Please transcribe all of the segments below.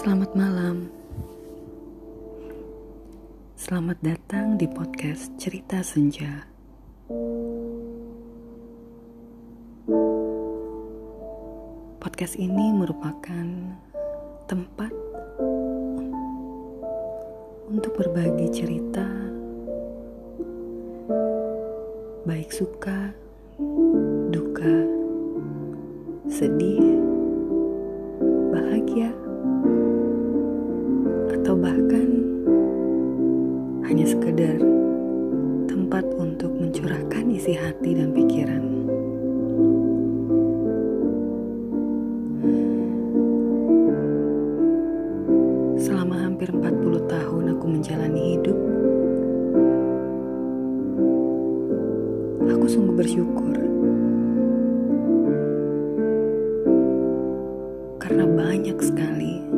Selamat malam. Selamat datang di podcast Cerita Senja. Podcast ini merupakan tempat untuk berbagi cerita, baik suka, duka, sedih, bahagia sekedar tempat untuk mencurahkan isi hati dan pikiran. Selama hampir 40 tahun aku menjalani hidup, aku sungguh bersyukur karena banyak sekali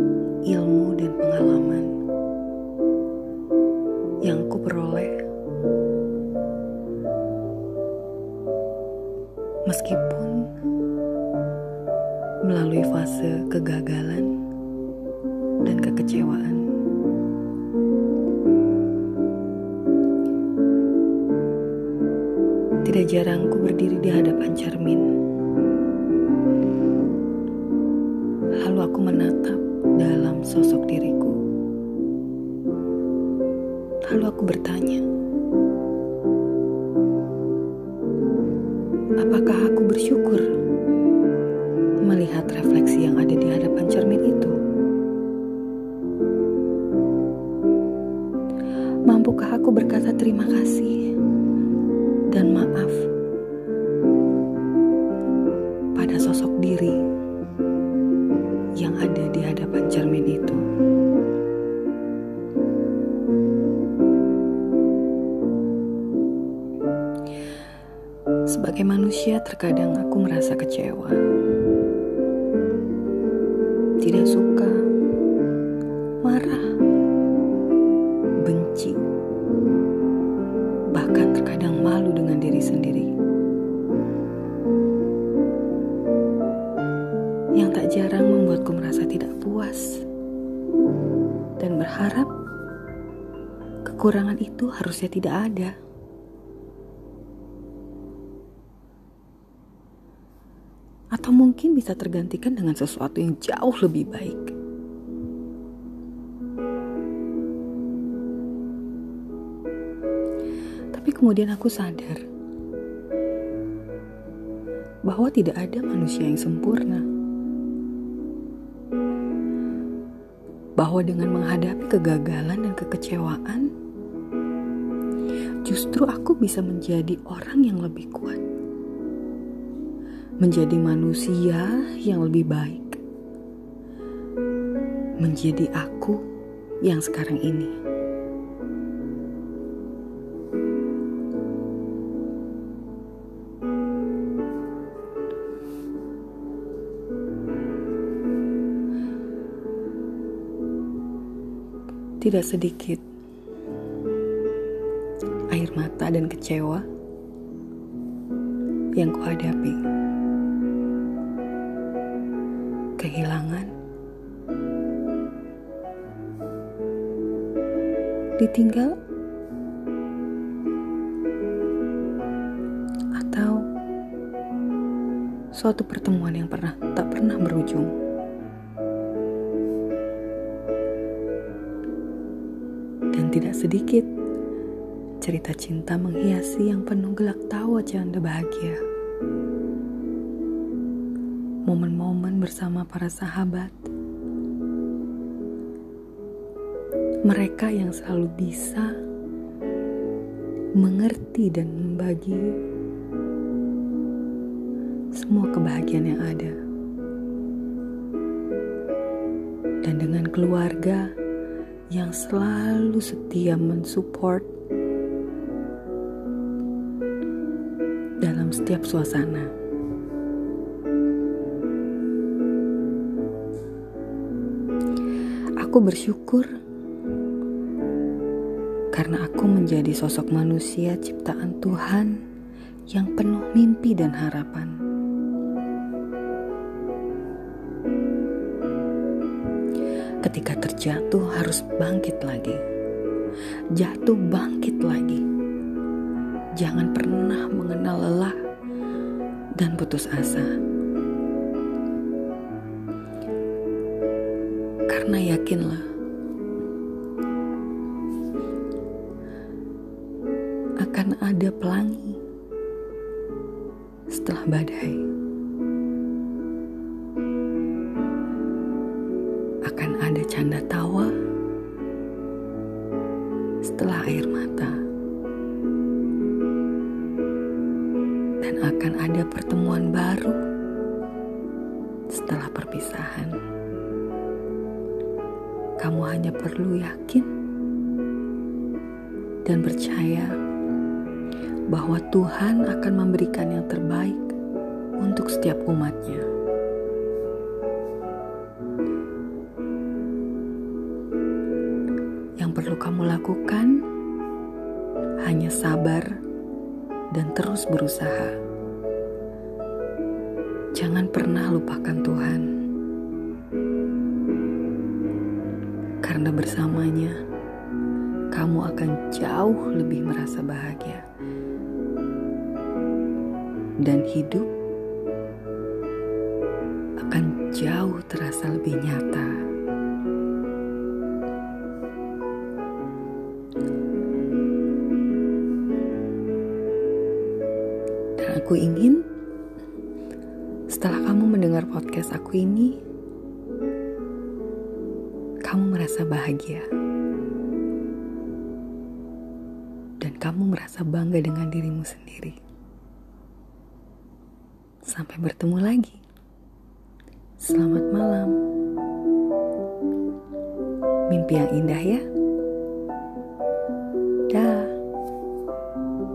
peroleh meskipun melalui fase kegagalan dan kekecewaan. Tidak jarang ku berdiri di hadapan cermin. Lalu aku menatap dalam sosok diriku. Lalu aku bertanya, apakah aku bersyukur melihat refleksi yang ada di hadapan cermin itu? Mampukah aku berkata terima kasih dan maaf pada sosok diri yang ada di hadapan cermin itu? Sebagai manusia, terkadang aku merasa kecewa, tidak suka, marah, benci, bahkan terkadang malu dengan diri sendiri. Yang tak jarang membuatku merasa tidak puas dan berharap kekurangan itu harusnya tidak ada. Atau mungkin bisa tergantikan dengan sesuatu yang jauh lebih baik. Tapi kemudian aku sadar bahwa tidak ada manusia yang sempurna. Bahwa dengan menghadapi kegagalan dan kekecewaan, justru aku bisa menjadi orang yang lebih kuat. Menjadi manusia yang lebih baik. Menjadi aku yang sekarang ini. Tidak sedikit air mata dan kecewa yang kuhadapi. Kehilangan, ditinggal, atau suatu pertemuan yang pernah tak pernah berujung. dan tidak sedikit cerita cinta menghiasi yang penuh gelak tawa canda bahagia. Momen-momen bersama para sahabat. Mereka yang selalu bisa mengerti dan membagi semua kebahagiaan yang ada. Dan dengan keluarga yang selalu setia mensupport dalam setiap suasana. Aku bersyukur karena aku menjadi sosok manusia ciptaan Tuhan yang penuh mimpi dan harapan. ketika terjatuh harus bangkit lagi. Jatuh bangkit lagi. Jangan pernah mengenal lelah dan putus asa. Karena yakinlah akan ada pelangi setelah badai. Akan ada canda tawa setelah air mata. Dan akan ada pertemuan baru setelah perpisahan. Kamu hanya perlu yakin dan percaya bahwa Tuhan akan memberikan yang terbaik untuk setiap umatnya. Yang perlu kamu lakukan hanya sabar dan terus berusaha. Jangan pernah lupakan Tuhan, karena bersamanya kamu akan jauh lebih merasa bahagia dan hidup akan jauh terasa lebih nyata. Aku ingin setelah kamu mendengar podcast aku ini, merasa bahagia. Dan kamu merasa bangga dengan dirimu sendiri. Sampai bertemu lagi. Selamat malam. Mimpi yang indah ya. Dah.